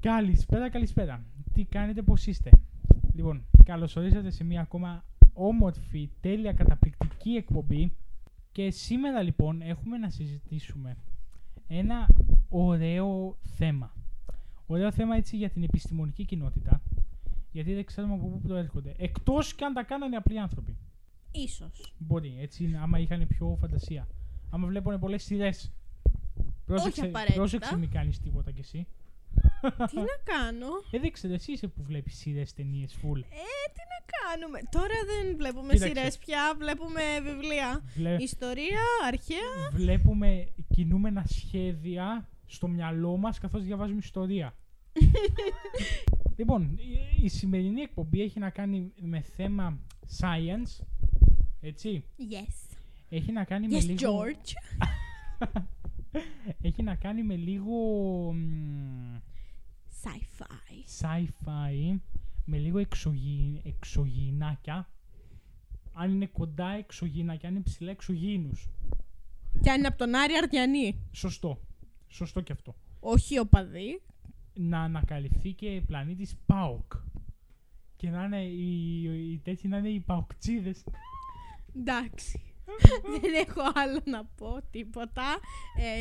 Καλησπέρα, καλησπέρα. Τι κάνετε, πώς είστε; Λοιπόν, καλώς ορίσατε σε μια ακόμα όμορφη, τέλεια, καταπληκτική εκπομπή. Και σήμερα λοιπόν έχουμε να συζητήσουμε ένα ωραίο θέμα. Ωραίο θέμα έτσι για την επιστημονική κοινότητα. Γιατί δεν ξέρουμε από πού προέρχονται. Εκτός και αν τα κάνανε απλοί άνθρωποι. Ίσως. Μπορεί, έτσι είναι, άμα είχαν πιο φαντασία. Άμα βλέπουν πολλές σειρές. Πρόσεξε, απαραίτητα. πρόσεξε μην κάνεις τίποτα κι εσύ. Τι να κάνω; Ε, δεν ξέρω, εσύ είσαι που βλέπεις σειρές, ταινίες, full. Ε, τι να κάνουμε; Τώρα δεν βλέπουμε Κοίταξε. σειρές πια, βλέπουμε βιβλία. Βλέ- Ιστορία, αρχαία. βλέπουμε κινούμενα σχέδια στο μυαλό μας καθώς διαβάζουμε ιστορία. λοιπόν, η, η σημερινή εκπομπή έχει να κάνει με θέμα science, έτσι. Yes. Έχει να κάνει με Yes, λίγο... George. έχει να κάνει με λίγο μ, Sci-fi. sci-fi, με λίγο εξωγή, εξωγήινάκια. Αν είναι κοντά εξωγήινακια, αν είναι ψηλά εξωγήινους. Και αν είναι από τον Άρη Αρτιανή. Σωστό. Σωστό και αυτό. Όχι οπαδοί. να ανακαλυφθεί και πλανήτης ΠΑΟΚ. Και να είναι οι, οι τέτοιοι να είναι οι παοκτσίδες. Εντάξει. δεν έχω άλλο να πω τίποτα.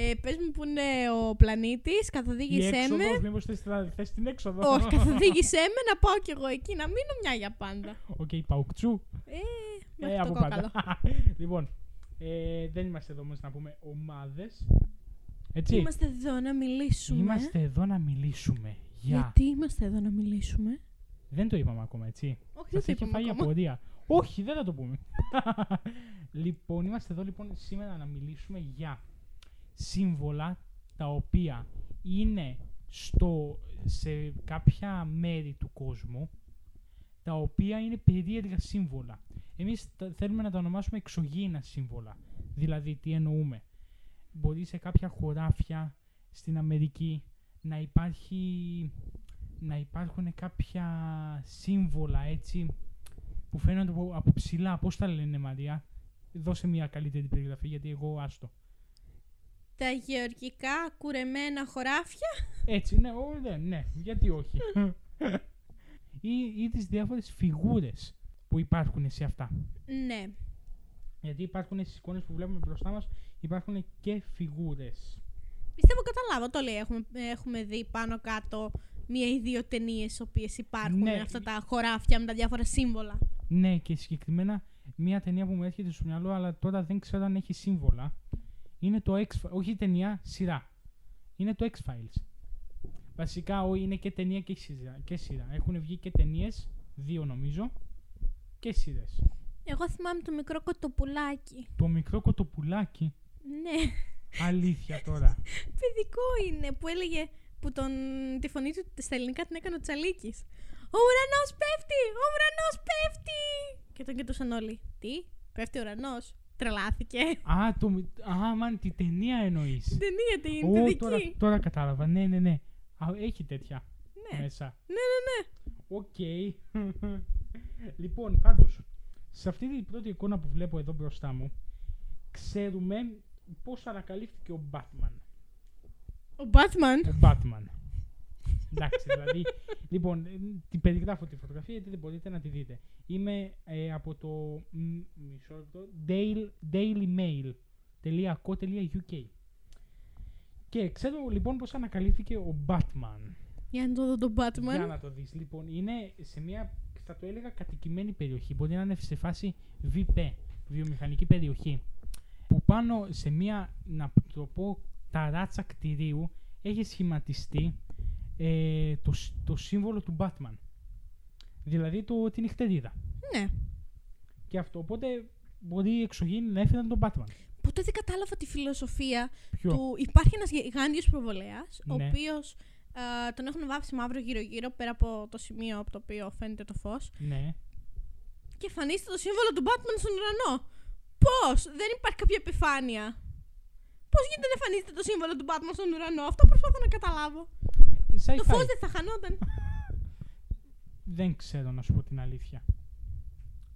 Ε, πες μου που είναι ο πλανήτης, Η καθοδήγησέ με. έξοδος, μήπως θες, την- θες την έξοδο; Όχι, καθοδήγησέ με να πάω κι εγώ εκεί, να μείνω μια για πάντα. Οκ, παοκτσού. Ε, μέχρι Ε, το από κόκαλο. πάντα. λοιπόν, ε, δεν είμαστε εδώ όμως να πούμε ομάδες. Έτσι. Είμαστε εδώ να μιλήσουμε. Είμαστε εδώ να μιλήσουμε. Για. Γιατί είμαστε εδώ να μιλήσουμε; Δεν το είπαμε ακόμα, έτσι. Όχι, Σας δεν έχει το φάει είπαμε ακόμα. Απορία. Όχι, δεν θα το πούμε. λοιπόν, είμαστε εδώ λοιπόν σήμερα να μιλήσουμε για σύμβολα τα οποία είναι στο, σε κάποια μέρη του κόσμου τα οποία είναι περίεργα σύμβολα. Εμείς τα- θέλουμε να τα ονομάσουμε εξωγήινα σύμβολα. Δηλαδή, τι εννοούμε. Μπορεί σε κάποια χωράφια στην Αμερική να υπάρχει να υπάρχουν κάποια σύμβολα έτσι που φαίνονται από, από ψηλά. Πώς τα λένε Μαρία; Δώσε μια καλύτερη περιγραφή γιατί εγώ άστο. Τα γεωργικά κουρεμένα χωράφια. Έτσι, ναι, ο, ναι, ναι, γιατί όχι. ή, ή τις διάφορες φιγούρες που υπάρχουν σε αυτά. Ναι. Γιατί υπάρχουν στις εικόνες που βλέπουμε μπροστά μας υπάρχουν και φιγούρες. Πιστεύω καταλάβω το λέει. Έχουμε, έχουμε δει πάνω κάτω μία ή δύο ταινίες οι οποίες υπάρχουν Ναι. αυτά τα χωράφια με τα διάφορα σύμβολα. Ναι, και συγκεκριμένα μια ταινία που μου έρχεται στο μυαλό, αλλά τώρα δεν ξέρω αν έχει σύμβολα. Είναι το X, όχι ταινία, σειρά. Είναι το X-Files. Βασικά ό, είναι και ταινία και σειρά. Και σειρά. Έχουν βγει και ταινίες, δύο νομίζω, και σειρές. Εγώ θυμάμαι το μικρό κοτοπουλάκι. Το μικρό κοτοπουλάκι, Ναι. αλήθεια τώρα. Παιδικό είναι που έλεγε που τον, τη φωνή του στα ελληνικά την έκανε ο Τσαλίκης. Ο ουρανός πέφτει! Ο ουρανός πέφτει! Και τον κοιτούσαν όλοι. Τι, πέφτει ο ουρανός. Τρελάθηκε. Α, το, μι- α, μαν, τη ταινία εννοείς. Την ταινία την Ω, παιδική. τώρα, τώρα κατάλαβα. Ναι, ναι, ναι. Α, έχει τέτοια Ναι. μέσα. ναι, ναι, ναι. Οκ. λοιπόν, πάντως, σε αυτή την πρώτη εικόνα που βλέπω εδώ μπροστά μου, ξέρουμε πώς ανακαλύφθηκε ο Batman. Ο Batman. Ο Batman. Εντάξει, δηλαδή, λοιπόν, ε, την περιγράφω τη φωτογραφία γιατί δεν μπορείτε να τη δείτε. Είμαι ε, από το μ, μισό λεπτό, Daily, dailymail.co.uk και ξέρω λοιπόν πώς ανακαλύφθηκε ο Batman. Για να το δω τον Batman. Για να το δεις. Λοιπόν, είναι σε μια, θα το έλεγα, κατοικημένη περιοχή. Μπορεί να είναι σε φάση VP, βιομηχανική περιοχή. Που πάνω σε μια, να το πω, ταράτσα κτηρίου έχει σχηματιστεί ε, το, σ- το σύμβολο του Batman. Δηλαδή το, την νυχτερίδα. Ναι. Και αυτό, οπότε μπορεί οι εξωγήινοι να έφεραν τον Batman. Ποτέ δεν κατάλαβα τη φιλοσοφία Ποιο; του. Υπάρχει ένας γιγάντιο προβολέας, ο Ναι. οποίος τον έχουν βάψει μαύρο γύρω-γύρω πέρα από το σημείο από το οποίο φαίνεται το φως. Ναι. Και εμφανίζεται το σύμβολο του Batman στον ουρανό. Πώς! Δεν υπάρχει κάποια επιφάνεια. Πώς γίνεται να εμφανίζεται το σύμβολο του Batman στον ουρανό, Αυτό προσπαθώ να καταλάβω. Το Sci-fi. φως δεν θα χανόταν. Δεν ξέρω να σου πω την αλήθεια.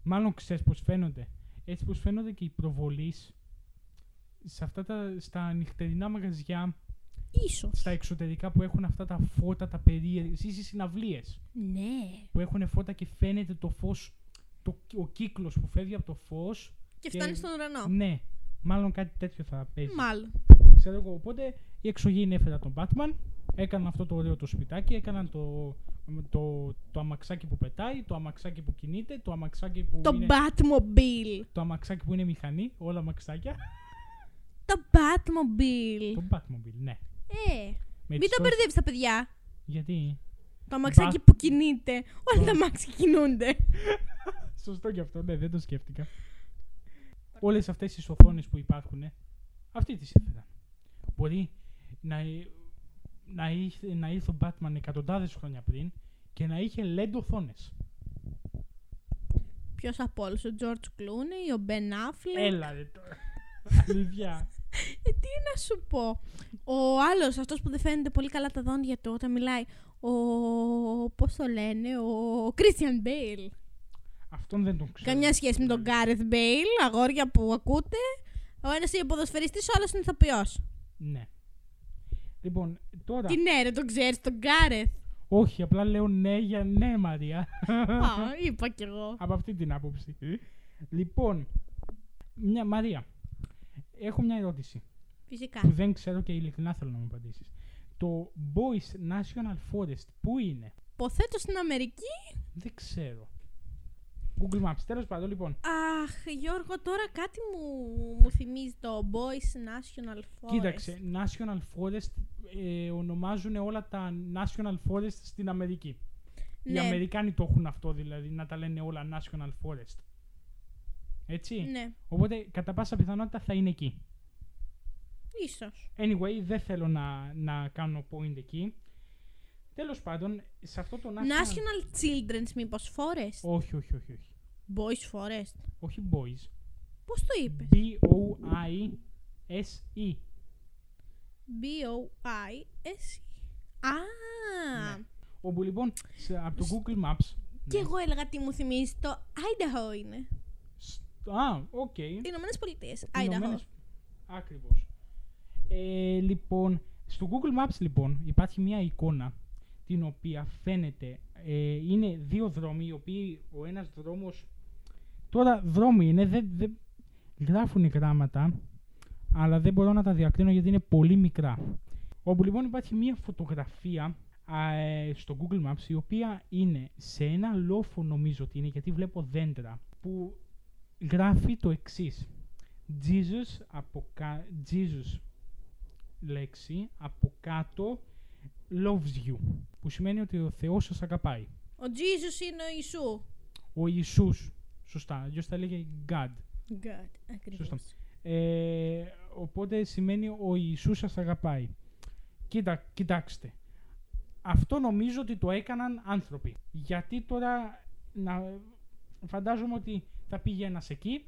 Μάλλον ξέρεις πώς φαίνονται. Έτσι πως φαίνονται και οι προβολείς σε αυτά τα, στα νυχτερινά μαγαζιά Ίσως. Στα εξωτερικά που έχουν αυτά τα φώτα, τα περίεργα. Ή στι συναυλίες. Ναι. Που έχουν φώτα και φαίνεται το φως. Το, ο κύκλος που φεύγει από το φως. Και Και- φτάνει στον ουρανό. Ναι. Μάλλον κάτι τέτοιο θα παίζει. Μάλλον. Ξέρω εγώ. Οπότε οι εξωγήινοι έφεραν τον Batman. Έκαναν αυτό το ωραίο το σπιτάκι. Έκαναν το, το, το αμαξάκι που πετάει, το αμαξάκι που κινείται, το αμαξάκι που Το είναι. Batmobile. Το αμαξάκι που είναι μηχανή, όλα αμαξάκια. Το Batmobile. το Batmobile, ναι. Ε, Με μην τις τα τόσες- μπερδεύεις τα παιδιά. Γιατί; Το αμαξάκι Bat- που κινείται. Όλα τα Το- αμάξια κινούνται. Σωστό και αυτό, ναι, δεν το σκέφτηκα. Όλες αυτές τι οθόνε που υπάρχουν, αυτοί τις έφεραν. Μπορεί να, να, είχε, να ήρθε ο Batman εκατοντάδες χρόνια πριν και να είχε LED οθόνες. Ποιος από όλους, ο George Clooney, ο Ben Affleck; Έλα ρε τώρα. Αλήθεια. Ε, τι να σου πω. Ο άλλος, αυτός που δεν φαίνεται πολύ καλά τα δόντια του όταν μιλάει. Ο. Πώς το λένε, ο Christian Bale. Αυτόν δεν τον ξέρω. Καμιά σχέση με τον Gareth Bale, αγόρια που ακούτε. Ο ένας είναι ποδοσφαιριστής, ο άλλος είναι ηθοποιός. Ναι. Λοιπόν, τώρα. Τι ναι, ρε, τον ξέρεις, τον Gareth. Όχι, απλά λέω ναι για ναι, Μαρία. Α, είπα κι εγώ. Από αυτή την άποψη. λοιπόν, μια Μαρία. Έχω μια ερώτηση Φυσικά. που δεν ξέρω και ειλικρινά θέλω να μου απαντήσεις. Το Boys National Forest πού είναι, Υποθέτω στην Αμερική. δεν ξέρω. Google Maps. Τέλος πάντων, λοιπόν. Αχ, Γιώργο, τώρα κάτι μου, μου θυμίζει το Boys National Forest. Κοίταξε, National Forest ε, ονομάζουν όλα τα National Forest στην Αμερική. Οι Ναι, Αμερικάνοι το έχουν αυτό δηλαδή, να τα λένε όλα National Forest. Έτσι; ναι, Οπότε κατά πάσα πιθανότητα θα είναι εκεί. ίσως. Anyway, δεν θέλω να, να κάνω point εκεί. Τέλος πάντων, σε αυτό το National... National Children's μήπως Forest; Όχι, όχι, όχι, όχι. Boys Forest. Όχι boys. Πώς το είπες; B-O-I-S-E. B-O-I-S. Α, Ναι. Όπου λοιπόν, σε, από το Google Maps... και ναι. εγώ έλεγα τι μου θυμίζει. Το Idaho είναι. Σ- Α, οκ. Οι Ηνωμένες Πολιτείες. Idaho. Ηνωμένες- Ακριβώς. Ε, λοιπόν, στο Google Maps λοιπόν υπάρχει μια εικόνα την οποία φαίνεται ε, είναι δύο δρόμοι οι οποίοι ο ένας δρόμος τώρα δρόμοι είναι δεν, δεν γράφουν γράμματα αλλά δεν μπορώ να τα διακρίνω γιατί είναι πολύ μικρά όπου λοιπόν υπάρχει μια φωτογραφία α, ε, στο Google Maps η οποία είναι σε ένα λόφο νομίζω ότι είναι γιατί βλέπω δέντρα που γράφει το εξής Jesus, από κα- Jesus λέξη από κάτω loves you που σημαίνει ότι ο Θεός σας αγαπάει Ο Jesus είναι ο Ιησούς. ο Ιησούς σωστά αλλιώς θα λέγε God God, ακριβώς. Σωστό. ε, οπότε σημαίνει ο Ιησούς σας αγαπάει Κοίτα, κοιτάξτε αυτό νομίζω ότι το έκαναν άνθρωποι γιατί τώρα να, φαντάζομαι ότι θα πήγε ένας εκεί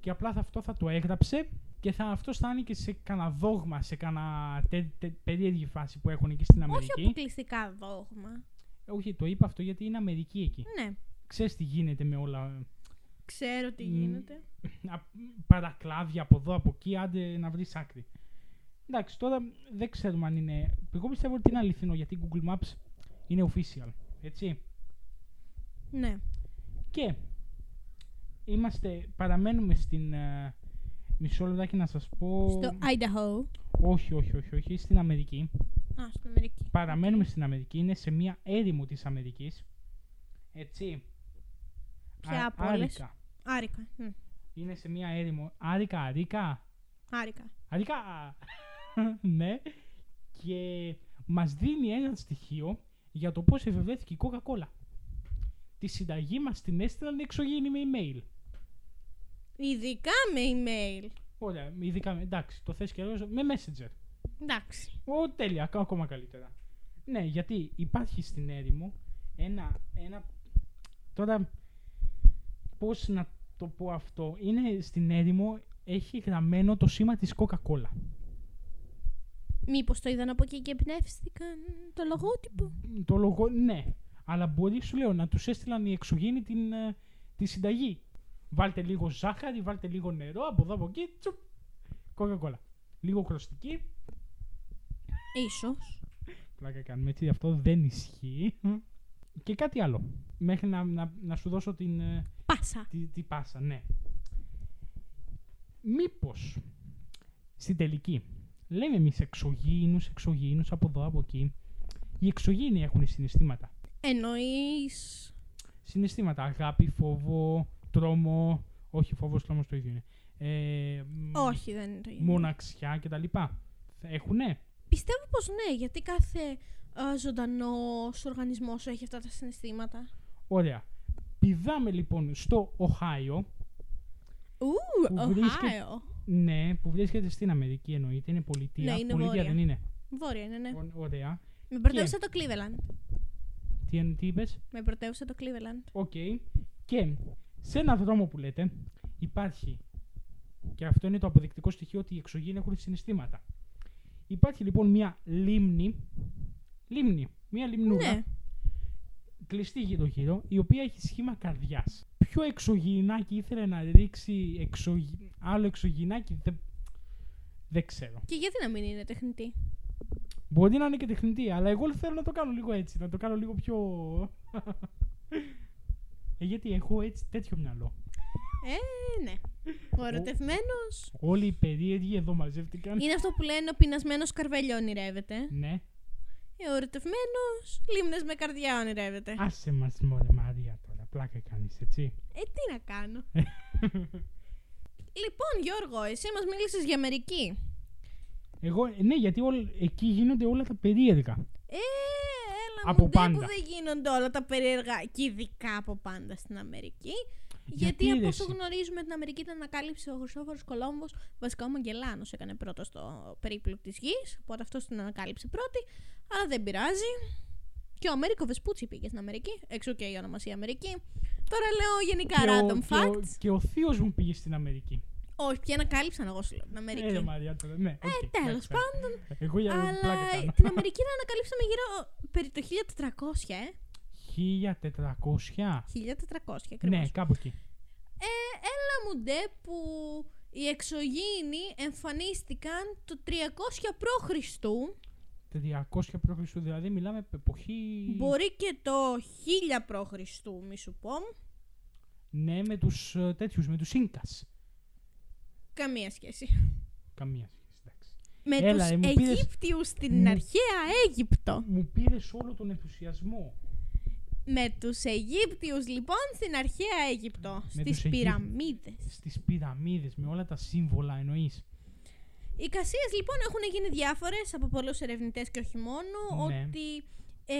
και απλά θα, αυτό θα το έγραψε και θα, αυτό θα είναι και σε κανένα δόγμα, σε κανένα τε, τε- περίεργη φάση που έχουν εκεί στην Όχι Αμερική. αποκλειστικά δόγμα. Ε, Όχι, το είπα αυτό γιατί είναι Αμερική εκεί. Ναι, Ξέρεις τι γίνεται με όλα. Ξέρω τι Μ. γίνεται. α, παρακλάδια από εδώ, από εκεί, άντε να βρεις άκρη. Εντάξει, τώρα δεν ξέρουμε αν είναι. Εγώ πιστεύω ότι είναι αληθινό γιατί Google Maps είναι official. Έτσι. Ναι. Και είμαστε, παραμένουμε στην. ε, μισό λεπτάκι να σας πω. Στο Idaho. Όχι, όχι, όχι, όχι, στην Αμερική. Α, στην Αμερική. Παραμένουμε στην Αμερική, είναι σε μια έρημο της Αμερικής. Έτσι. Ποια Α- από όλες; Άρικα. Άρικα. Μ, Είναι σε μια έρημο. Άρικα, αρίκα. Άρικα. Αρίκα. ναι. Και μας δίνει ένα στοιχείο για το πώς εφευρέθηκε η Coca-Cola. Τη συνταγή μας την έστειλαν εξωγήινοι με email. Ειδικά με email. Ωραία, ειδικά, με- εντάξει, το θες και αλλιώς, με messenger. Εντάξει. Ω, τέλεια, κα- ακόμα καλύτερα. Ναι, γιατί υπάρχει στην έρημο ένα, ένα... Τώρα, πώς να το πω αυτό. Είναι στην έρημο, έχει γραμμένο το σήμα της Coca-Cola. Μήπως το είδαν από εκεί και εμπνεύστηκαν το λογότυπο; Το λόγο, ναι. Αλλά μπορεί, σου λέω, να τους έστειλαν οι εξωγήινοι την, ε, τη συνταγή. Βάλτε λίγο ζάχαρη, βάλτε λίγο νερό, από εδώ από εκεί, τσουπ, Coca-Cola. Λίγο χρωστική. Ίσως. Πλάκα κάνουμε έτσι, αυτό δεν ισχύει. Και κάτι άλλο. Μέχρι να, να, να σου δώσω την, ε, Πάσα. τη, τη πάσα, ναι. Μήπως στην τελική λέμε εμείς εξωγήινους, εξωγήινους από εδώ, από εκεί. Οι εξωγήινοι έχουν συναισθήματα. Εννοείς... Συναισθήματα, αγάπη, φόβο, τρόμο. Όχι, φόβος, τρόμος το ίδιο είναι. Ε, μ, Όχι, δεν είναι το ίδιο. Μοναξιά κτλ. Έχουνε; Πιστεύω πως ναι, γιατί κάθε ε, ζωντανός οργανισμός έχει αυτά τα συναισθήματα. Ωραία. Πηδάμε λοιπόν στο Οχάιο. Ου, Που βρίσκεται- Οχάιο. Ναι, που βρίσκεται στην Αμερική εννοείται. Είναι πολιτεία. Ναι, είναι πολιτεία βόρεια. δεν είναι. Βόρεια είναι, ναι. Ω- Ωραία. Με πρωτεύουσα το Cleveland. Τι, τι είπες; Με πρωτεύουσα το Cleveland. Οκ. Και σε ένα δρόμο που λέτε υπάρχει, και αυτό είναι το αποδεικτικό στοιχείο ότι οι εξωγήινοι έχουν συναισθήματα. Υπάρχει λοιπόν μια λίμνη, λίμνη, μια λιμνούρα, Ναι. Κλειστή γύρω-γύρω, η οποία έχει σχήμα καρδιάς. Ποιο εξωγήινάκι ήθελε να ρίξει εξωγη... άλλο εξωγήινάκι, δεν, δεν ξέρω. Και γιατί να μην είναι τεχνητή; Μπορεί να είναι και τεχνητή, αλλά εγώ θέλω να το κάνω λίγο έτσι, να το κάνω λίγο πιο... ε, γιατί έχω έτσι τέτοιο μυαλό. Ε, ναι. Ο ερωτευμένος. Όλοι οι περίεργοι εδώ μαζεύτηκαν. Είναι αυτό που λένε ο πεινασμένος καρβέλιο ονειρεύεται. Ναι. Ε, Ο ερωτευμένο λίμνες με καρδιά ονειρεύεται. Άσε μας μωρέ Μαρία τώρα, πλάκα κάνεις, έτσι. Ε, τι να κάνω. λοιπόν, Γιώργο, εσύ μας μίλησες για Αμερική. Εγώ, ναι, γιατί όλ- εκεί γίνονται όλα τα περίεργα. Ε, έλα Από μου ντε πάντα. που δεν γίνονται όλα τα περίεργα και ειδικά από πάντα στην Αμερική. Γιατί, Γιατί, από ρε, όσο εσύ; γνωρίζουμε την Αμερική την ανακάλυψε ο Χριστόφορος Κολόμβος, βασικά ο Μαγκελάνος έκανε πρώτος το περίπλου της γης, οπότε αυτός την ανακάλυψε πρώτη, αλλά δεν πειράζει. Και ο Αμέρικο Βεσπούτσι πήγε στην Αμερική, εξ ου και η ονομασία Αμερική. Τώρα λέω γενικά Και ο- random και ο- facts. Και ο θείος μου πήγε στην Αμερική. Όχι, ποιοι ανακάλυψαν εγώ σου λέω την Αμερική. Ε, ρε Μαρία τώρα, ναι. οκ, Ε, τέλος εντάξει, πάντων. Εγώ για πλάκα Αλλά κάνω. την Αμερική την ανακαλύψαμε γύρω περί το 1400, ε. 1400. 1400 ακριβώς. Ναι, κάπου εκεί. Ε, έλα μου ντε που οι εξωγήινοι εμφανίστηκαν το 300 π.Χ. 300 π.Χ. δηλαδή μιλάμε εποχή. Μπορεί και το 1000 π.Χ. μη σου πω. Ναι, με τους ε, τέτοιους, με τους Ίνκας. Καμία σχέση. Καμία σχέση, εντάξει. Με Έλα, τους ε, μου πήρες- Αιγύπτιους στην μου- αρχαία Αίγυπτο. Μου πήρες όλο τον ενθουσιασμό. Με τους Αιγύπτιους λοιπόν στην αρχαία Αίγυπτο. τους στις Αιγύπτιους. πυραμίδες. Στις πυραμίδες, με όλα τα σύμβολα εννοείς. Οι κασίες λοιπόν έχουν γίνει διάφορες από πολλούς ερευνητές και όχι μόνο Ναι. ότι ε,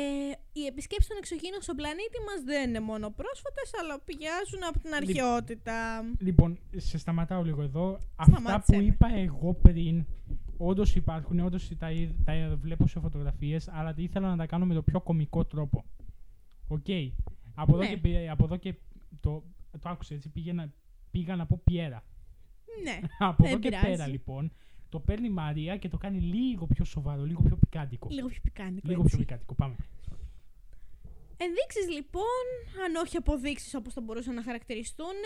οι επισκέψεις των εξωγήινων στον πλανήτη μας δεν είναι μόνο πρόσφατες αλλά πηγάζουν από την αρχαιότητα. Λοιπόν, σε σταματάω λίγο εδώ. Αυτά Σταμάτησε που με. είπα εγώ πριν, όντως υπάρχουν, όντως τα, είδ- τα βλέπω σε φωτογραφίες, αλλά ήθελα να τα κάνω με το πιο κωμικό τρόπο. Οκ. Από, εδώ Ναι. και, πη- από εδώ και. Το, το άκουσα έτσι, πήγαινα, πήγα να πω πιέρα. Ναι. από Δεν εδώ και πειράζει. πέρα λοιπόν, το παίρνει η Μαρία και το κάνει λίγο πιο σοβαρό, λίγο πιο πικάντικο. Λίγο πιο πικάντικο Λίγο έτσι. πιο πικάντικο. Πάμε. Ενδείξεις λοιπόν, αν όχι αποδείξεις όπως θα μπορούσαν να χαρακτηριστούν,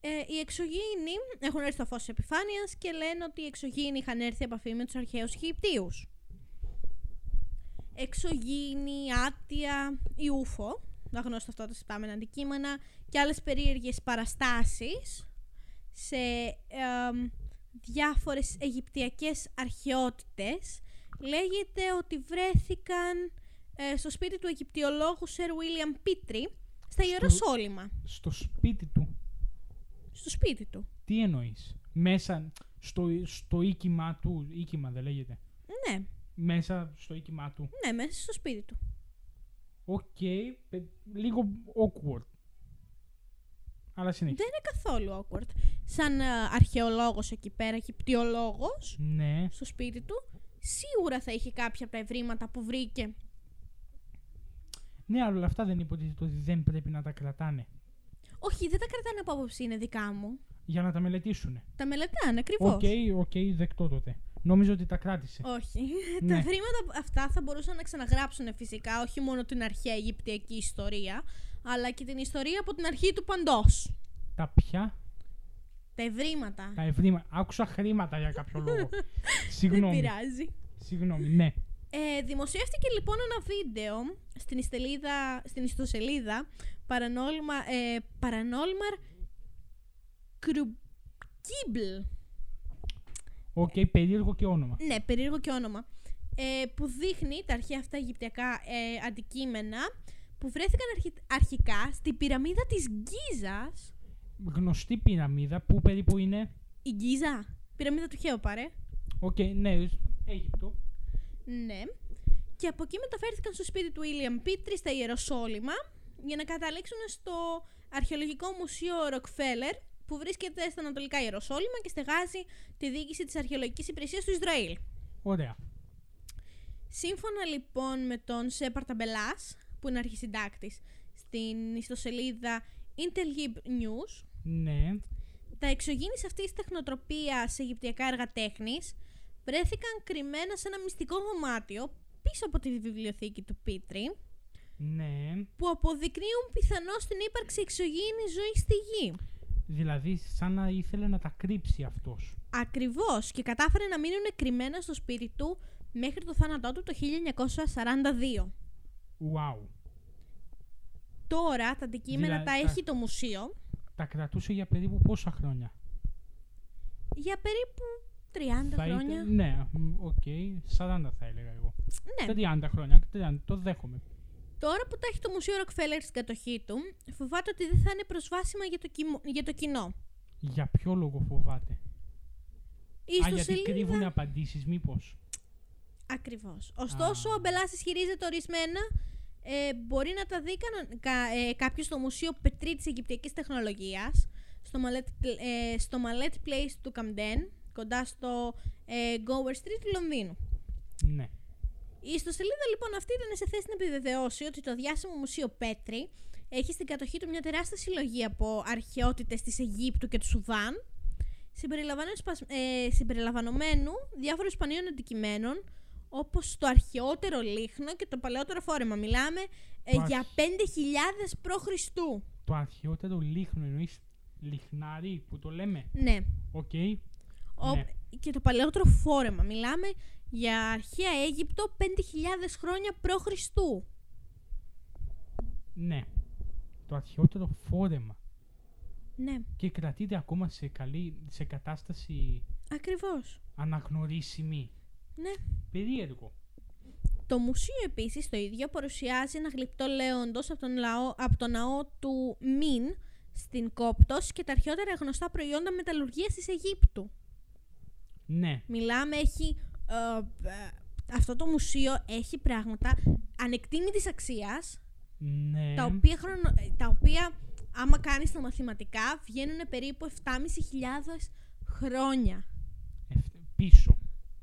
ε, οι εξωγήινοι έχουν έρθει στο φως της επιφάνειας και λένε ότι οι εξωγήινοι είχαν έρθει σε επαφή με τους αρχαίους Αιγυπτίους. Εξωγήινοι, άτια, η ούφο, γνωστό αυτό τα συμπτάμενα αντικείμενα και άλλες περίεργες παραστάσεις σε εμ, διάφορες Αιγυπτιακές αρχαιότητες λέγεται ότι βρέθηκαν ε, στο σπίτι του Αιγυπτιολόγου Σερ Βίλιαμ Πίτρι στα Ιεροσόλυμα. Στο σπίτι του, Στο σπίτι του. τι εννοείς; Μέσα στο, στο οίκημά του, οίκημα δεν λέγεται. Ναι, Μέσα στο οίκημά του. ναι, μέσα στο σπίτι του. Οκ, πε- λίγο awkward. Αλλά συνέχισε. Δεν είναι καθόλου awkward. Σαν ε, αρχαιολόγος εκεί πέρα, Αιγυπτιολόγος, Ναι. στο σπίτι του, σίγουρα θα είχε κάποια από τα ευρήματα που βρήκε. Ναι, αλλά όλα αυτά δεν υποτίθεται ότι δεν πρέπει να τα κρατάνε. Όχι, δεν τα κρατάνε από άποψη, είναι δικά μου. Για να τα μελετήσουν. Τα μελετάνε ακριβώς. Οκ, οκ, δεκτό τότε. Νόμιζα ότι τα κράτησε. Όχι. Ναι. Τα ευρήματα αυτά θα μπορούσαν να ξαναγράψουν φυσικά όχι μόνο την αρχαία Αιγυπτιακή ιστορία, αλλά και την ιστορία από την αρχή του παντός. Τα ποια, Τα ευρήματα. τα ευρήματα. Άκουσα χρήματα για κάποιο λόγο. Δεν Συγγνώμη. πειράζει. Συγγνώμη, ναι. Ε, δημοσιεύτηκε λοιπόν ένα βίντεο στην, ιστελίδα, στην ιστοσελίδα Paranormal, ε, Paranormal Crucible. OK, περίεργο και όνομα. Ναι, περίεργο και όνομα. Ε, που δείχνει τα αρχαία αυτά αιγυπτιακά ε, αντικείμενα που βρέθηκαν αρχι- αρχικά στη πυραμίδα της Γκίζας. Γνωστή πυραμίδα που περίπου είναι. Η Γκίζα, πυραμίδα του Χέοπα, ρε. Οκ, ναι, Αίγυπτο. Ναι. Και από εκεί μεταφέρθηκαν στο σπίτι του William Petrie στα Ιεροσόλυμα για να καταλήξουν στο Αρχαιολογικό Μουσείο Rockefeller που βρίσκεται στα Ανατολικά Ιεροσόλυμα και στεγάζει τη διοίκηση της Αρχαιολογικής Υπηρεσίας του Ισραήλ. Ωραία. Σύμφωνα λοιπόν με τον Shepard Ambellas, που είναι αρχισυντάκτης στην ιστοσελίδα Interlib News, Ναι. τα εξωγήινης αυτής της τεχνοτροπίας σε αιγυπτιακά έργα τέχνης βρέθηκαν κρυμμένα σε ένα μυστικό δωμάτιο πίσω από τη βιβλιοθήκη του Πίτρη, Ναι. που αποδεικνύουν πιθανώς την ύπαρξη εξωγήινης ζωής στη γη. Δηλαδή, σαν να ήθελε να τα κρύψει αυτός. Ακριβώς και κατάφερε να μείνουν κρυμμένα στο σπίτι του μέχρι το θάνατό του το 1942. Wow. Τώρα τα αντικείμενα Δηλαδή, τα τα- έχει το μουσείο Τα κρατούσε για περίπου πόσα χρόνια; για περίπου 30 θα χρόνια. Ήταν, ναι, μ, οκ. 40 θα έλεγα εγώ. Ναι. 30 χρόνια. 30, το δέχομαι. Τώρα που τα έχει το Μουσείο Rockefeller στην κατοχή του, φοβάται ότι δεν θα είναι προσβάσιμα για το, κοιμο- για το κοινό. Για ποιο λόγο φοβάται; Η Α, γιατί ιστοσελίδα- κρύβουν απαντήσεις μήπως. Ακριβώς. Ωστόσο, Α. ο Μπελάς ισχυρίζεται ορισμένα ε, μπορεί να τα δει κανο- κα, ε, κάποιος στο Μουσείο Πετρί της Αιγυπτιακής Τεχνολογίας, στο Mallet, ε, στο Mallet Place του Camden, κοντά στο ε, Gower Street του Λονδίνου. Ναι. Η ιστοσελίδα λοιπόν αυτή ήταν σε θέση να επιβεβαιώσει ότι το διάσημο Μουσείο Πέτρη έχει στην κατοχή του μια τεράστια συλλογή από αρχαιότητες της Αιγύπτου και του Σουδάν, συμπεριλαμβανομένου, σπασ- ε, συμπεριλαμβανομένου διάφορων σπανίων αντικειμένων, όπως το αρχαιότερο λύχνο και το παλαιότερο φόρεμα. Μιλάμε ε, Το για αρχ- 5.000 π.Χ. Το αρχαιότερο λύχνο εννοείς λυχνάρι που το λέμε; Ναι. Οκ. Ο- Ναι. Και το παλαιότερο φόρεμα. Μιλάμε για αρχαία Αίγυπτο 5.000 χρόνια π.Χ. Ναι. Το αρχαιότερο φόρεμα. Ναι, Και κρατείται ακόμα σε καλή, σε κατάσταση ακριβώς. αναγνωρίσιμη. Ναι. Περίεργο. Το μουσείο επίσης το ίδιο παρουσιάζει ένα γλυπτό λέοντος από τον, λαό, από τον ναό του Μιν στην Κόπτος και τα αρχαιότερα γνωστά προϊόντα μεταλλουργίας της Αιγύπτου. Ναι. Μιλάμε, έχει... ε, ε, αυτό το μουσείο έχει πράγματα ανεκτήμητης αξίας, Ναι. τα, οποία χρονο, ε, τα οποία άμα κάνεις τα μαθηματικά βγαίνουν περίπου 7.500 χρόνια. Εφ- Πίσω.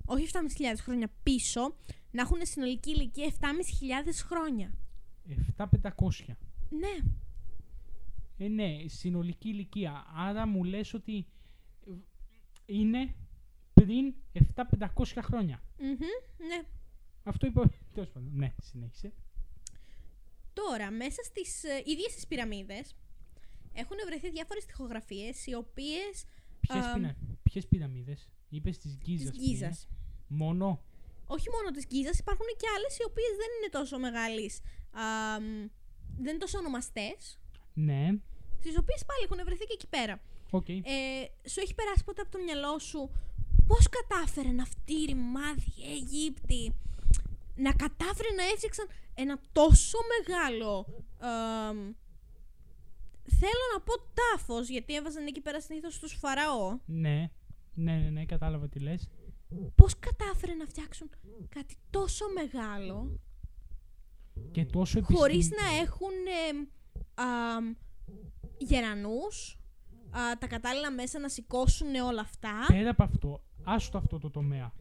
Όχι 7.500 χρόνια πίσω, να έχουν συνολική ηλικία 7.500 χρόνια. 7.500. Ναι, Ε, ναι, συνολική ηλικία. Άρα μου λες ότι ε, είναι πριν 7.500 χρόνια. Μμμ, ναι. Αυτό είπα. Τέλος πάντων. Ναι, συνέχισε. Τώρα, μέσα στις ε, ίδιες τις πυραμίδες έχουν βρεθεί διάφορες τοιχογραφίες οι οποίες Ποιες, Α, πυρα... Ποιες πυραμίδες; Είπες της Γκίζας. της πριν. Γκίζας. Μόνο; Όχι μόνο της Γκίζας, υπάρχουν και άλλες οι οποίες δεν είναι τόσο μεγάλες, α, μ, δεν είναι τόσο ονομαστές, Ναι. τις οποίες πάλι έχουν βρεθεί και εκεί πέρα. Οκ. Ε, σου έχει περάσει ποτέ από το μυαλό σου πώς κατάφεραν αυτοί οι ρημάδιοι Αιγύπτιοι να κατάφεραν να έφτιαξαν ένα τόσο μεγάλο αμ, θέλω να πω τάφος γιατί έβαζαν εκεί πέρα συνήθως τους φαραώ Ναι. Ναι, ναι, ναι, κατάλαβα τι λες. Πώς κατάφεραν να φτιάξουν κάτι τόσο μεγάλο Και τόσο επιστήμη. χωρίς να έχουν ε, αμ, γερανούς α, τα κατάλληλα μέσα να σηκώσουν όλα αυτά; Πέρα από αυτό, άστο αυτό το τομέα.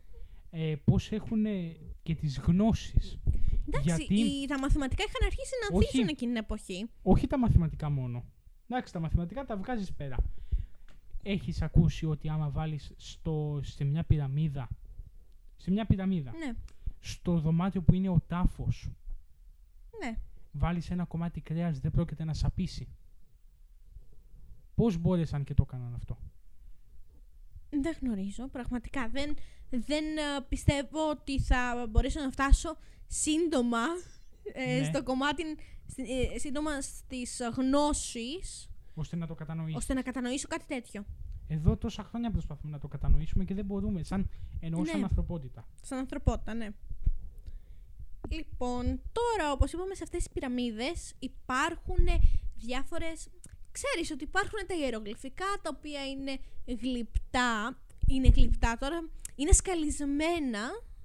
Ε, πώς έχουν και τις γνώσεις. Εντάξει, Γιατί- οι, τα μαθηματικά είχαν αρχίσει να Όχι. ανθίσουν εκείνη την εποχή. Όχι τα μαθηματικά μόνο. Εντάξει, τα μαθηματικά τα βγάζεις πέρα. Έχεις ακούσει ότι άμα βάλεις στο, σε μια πυραμίδα, σε μια πυραμίδα, Ναι, στο δωμάτιο που είναι ο τάφος, ναι. βάλεις ένα κομμάτι κρέας, δεν πρόκειται να σαπίσει. Πώς μπόρεσαν και το έκαναν αυτό; Δεν γνωρίζω. Πραγματικά δεν, δεν ε, πιστεύω ότι θα μπορέσω να φτάσω σύντομα ε, Ναι. στο κομμάτι, στη- ε, σύντομα στις γνώσεις, ώστε να το κατανοήσει. ώστε να κατανοήσω κάτι τέτοιο. Εδώ τόσα χρόνια προσπαθούμε να το κατανοήσουμε και δεν μπορούμε, σαν εννοώ σαν Ναι. ανθρωπότητα. Σαν ανθρωπότητα, ναι. Λοιπόν, τώρα όπως είπαμε σε αυτές τις πυραμίδες υπάρχουν διάφορες... Ξέρεις ότι υπάρχουν τα ιερογλυφικά τα οποία είναι γλυπτά. Είναι γλυπτά τώρα. Είναι σκαλισμένα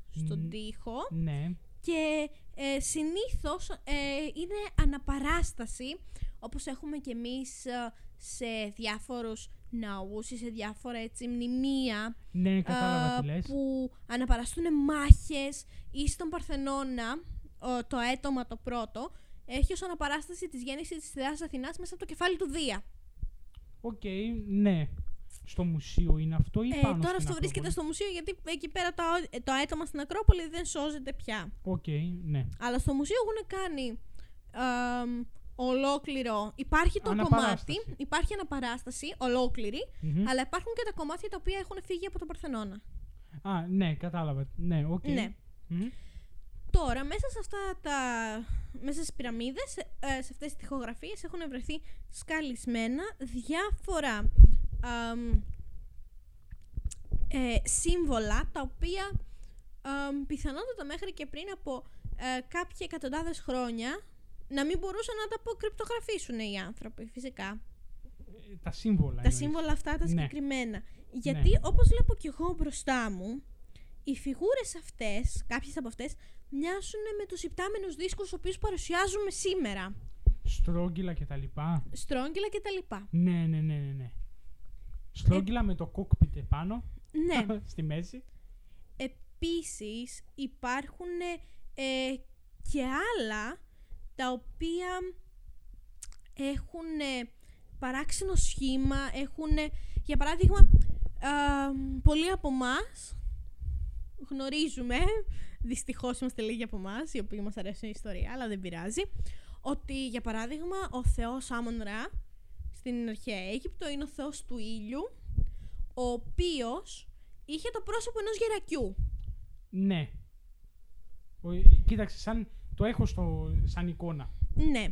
στον Μμ. τοίχο Ναι, και ε, συνήθως ε, είναι αναπαράσταση όπως έχουμε και εμείς ε, σε διάφορους ναούς ή σε διάφορα έτσι μνημεία ναι, κατάλαβα α, τι λες. που αναπαραστούν μάχες ή στον Παρθενώνα, ο- το αέτωμα το πρώτο, έχει ως αναπαράσταση της γέννησης της Θεάς Αθηνάς μέσα από το κεφάλι του Δία. Οκ, ναι. Στο μουσείο είναι αυτό ή Ε, πάνω τώρα στην αυτό βρίσκεται Ακρόπολη; στο μουσείο γιατί εκεί πέρα το, το αέτωμα στην Ακρόπολη δεν σώζεται πια. Οκ, ναι. Αλλά στο μουσείο έχουν κάνει αμ, ολόκληρο. Υπάρχει το Αναπαράσταση. κομμάτι, υπάρχει αναπαράσταση ολόκληρη, Μμμ. αλλά υπάρχουν και τα κομμάτια τα οποία έχουν φύγει από το Παρθενώνα. Α, ναι, κατάλαβα. Ναι, οκ. Ναι. Μμμ. Τώρα, μέσα σε αυτά τα. μέσα στις πυραμίδες, ε, σε αυτές τις τοιχογραφίες έχουν βρεθεί σκαλισμένα διάφορα αμ, ε, σύμβολα τα οποία αμ, πιθανότατα μέχρι και πριν από ε, κάποια εκατοντάδες χρόνια να μην μπορούσαν να τα αποκρυπτογραφήσουν οι άνθρωποι, φυσικά. Ε, Τα σύμβολα. Τα εννοείς. σύμβολα αυτά τα Ναι. συγκεκριμένα. Γιατί όπως βλέπω κι εγώ μπροστά μου, οι φιγούρες αυτές, κάποιες από αυτές, μοιάζουν με τους υπτάμενους δίσκους τους οποίους παρουσιάζουμε σήμερα. Στρόγγυλα και τα λοιπά. Στρόγγυλα και τα λοιπά. Ναι, ναι, ναι, ναι. ναι. Στρόγγυλα με το κόκπιτ επάνω, ναι. στη μέση. Επίσης υπάρχουν ε, και άλλα τα οποία έχουν ε, παράξενο σχήμα, έχουν, ε, για παράδειγμα, α, πολλοί από εμάς γνωρίζουμε, δυστυχώς είμαστε λίγοι από εμάς, οι οποίοι μας αρέσει η ιστορία, αλλά δεν πειράζει, ότι για παράδειγμα ο θεός Άμον Ρα στην αρχαία Αίγυπτο είναι ο θεός του ήλιου, ο οποίος είχε το πρόσωπο ενός γερακιού. Ναι. Ο, κοίταξε, σαν, το έχω στο, σαν εικόνα. Ναι.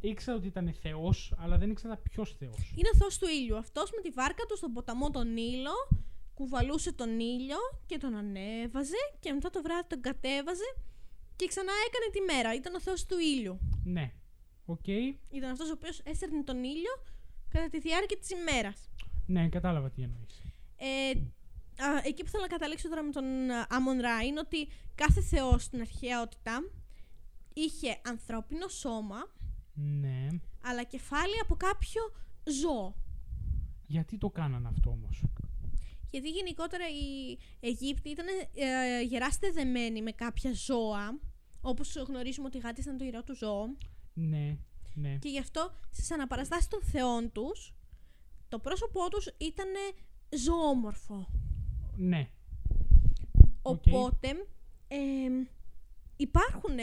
Ήξερα ότι ήταν θεός, αλλά δεν ήξερα ποιος θεός. Είναι ο θεός του ήλιου. Αυτός με τη βάρκα του στον ποταμό τον Νείλο κουβαλούσε τον ήλιο και τον ανέβαζε και μετά το βράδυ τον κατέβαζε και ξανά έκανε τη μέρα. Ήταν ο θεός του ήλιου. Ναι. Οκ. Ήταν αυτός ο οποίος έσερνε τον ήλιο κατά τη διάρκεια της ημέρας. Ναι, κατάλαβα τι εννοείς. Ε, α, εκεί που θέλω να καταλήξω τώρα με τον Άμον Ρα είναι ότι κάθε θεός στην αρχαιότητα είχε ανθρώπινο σώμα Ναι. αλλά κεφάλι από κάποιο ζώο. Γιατί το κάνανε αυτό όμως; Γιατί γενικότερα οι Αιγύπτιοι ήταν ε, γεράστε δεμένοι με κάποια ζώα, όπως γνωρίζουμε ότι οι γάτες ήταν το ιερό του ζώο, Ναι, ναι. και γι' αυτό στις αναπαραστάσεις των θεών τους, το πρόσωπό τους ήταν ζωόμορφο. Ναι. Οκ. Οπότε, ε, υπάρχουν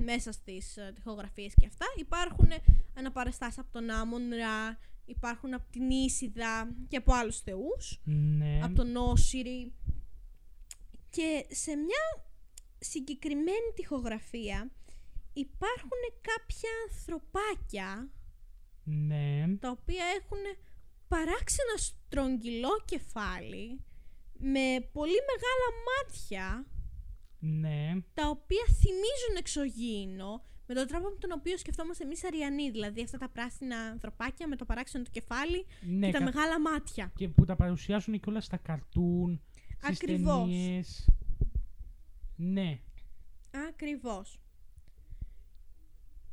μέσα στις ε, τοιχογραφίες και αυτά, υπάρχουν αναπαραστάσεις από τον Άμμωνα Ρα, υπάρχουν από την Ίσιδα και από άλλους θεούς. Ναι. από τον Όσιρη και σε μια συγκεκριμένη τοιχογραφία υπάρχουν κάποια ανθρωπάκια Ναι. τα οποία έχουν παράξενα στρογγυλό κεφάλι με πολύ μεγάλα μάτια Ναι. τα οποία θυμίζουν εξωγήινο με τον τρόπο με τον οποίο σκεφτόμαστε εμείς αριανοί δηλαδή αυτά τα πράσινα ανθρωπάκια με το παράξενο του κεφάλι ναι και τα κα- μεγάλα μάτια. Και που τα παρουσιάζουν και όλα στα καρτούν, στις Ακριβώς. ταινίες. Ναι. Ακριβώς.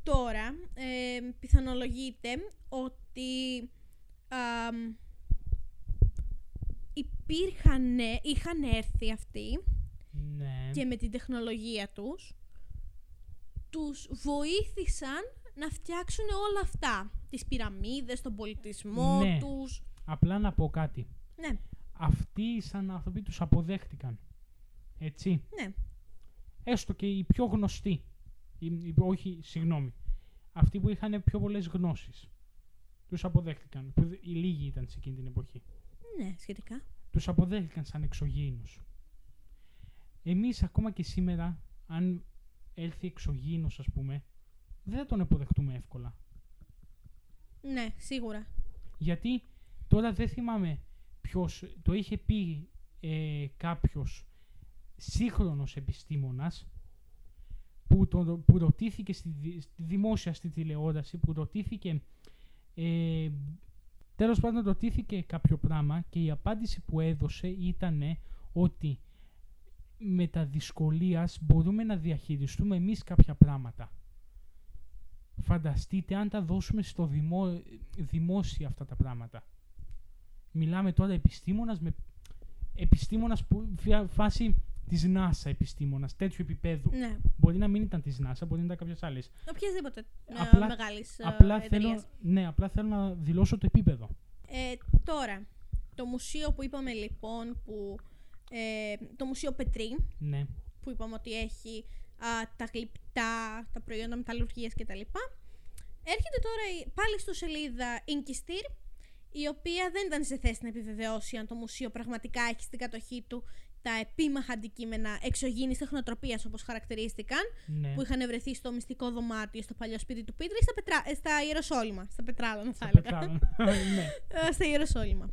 Τώρα, ε, πιθανολογείται ότι αμ, υπήρχαν, είχαν έρθει αυτοί Ναι. και με την τεχνολογία τους τους βοήθησαν να φτιάξουν όλα αυτά. Τις πυραμίδες, τον πολιτισμό Ναι. τους. Απλά να πω κάτι. Ναι, Αυτοί σαν άνθρωποι τους αποδέχτηκαν. Έτσι. ναι. Έστω και οι πιο γνωστοί. Οι, οι- όχι, συγγνώμη. Αυτοί που είχαν πιο πολλές γνώσεις. Τους αποδέχτηκαν. Που δε- οι λίγοι ήταν σε εκείνη την εποχή. Ναι, σχετικά. Τους αποδέχτηκαν σαν εξωγήινους. Εμείς ακόμα και σήμερα, αν έλθει εξωγήινος ας πούμε, δεν θα τον αποδεχτούμε εύκολα. Ναι, σίγουρα. Γιατί τώρα δεν θυμάμαι ποιος, το είχε πει ε, κάποιος σύγχρονος επιστήμονας που, το, που ρωτήθηκε στη, δη- στη δημόσια στη τηλεόραση, που ρωτήθηκε ε, τέλος πάντων ρωτήθηκε κάποιο πράγμα και η απάντηση που έδωσε ήταν ότι με τα δυσκολίας μπορούμε να διαχειριστούμε εμείς κάποια πράγματα. Φανταστείτε αν τα δώσουμε στο δημό, δημόσια αυτά τα πράγματα. Μιλάμε τώρα επιστήμονας με επιστήμονας που φια- φάση της NASA επιστήμονας, τέτοιου επίπεδου. Ναι. Μπορεί να μην ήταν της NASA, μπορεί να ήταν κάποιες άλλες. Οποιασδήποτε Απλά- απλά, μεγάλης απλά, ε, εταιρείας. θέλω, ναι, απλά θέλω να δηλώσω το επίπεδο. Ε, τώρα, το μουσείο που είπαμε λοιπόν, που, ε, το μουσείο Πετρί, Ναι. που είπαμε ότι έχει α, τα γλυπτά, τα προϊόντα μεταλλουργίας κτλ. Έρχεται τώρα η- πάλι στο σελίδα Inkistir, η οποία δεν ήταν σε θέση να επιβεβαιώσει αν το μουσείο πραγματικά έχει στην κατοχή του τα επίμαχα αντικείμενα εξωγήινης τεχνοτροπίας όπως χαρακτηρίστηκαν, ναι. που είχαν βρεθεί στο μυστικό δωμάτιο στο παλιό σπίτι του Πίτρης στα, πετρά, ε, στα Ιεροσόλυμα, στα Πετράλωνα θα Θα έλεγα. πετράλω. ναι. Ε, στα Ιεροσόλυμα.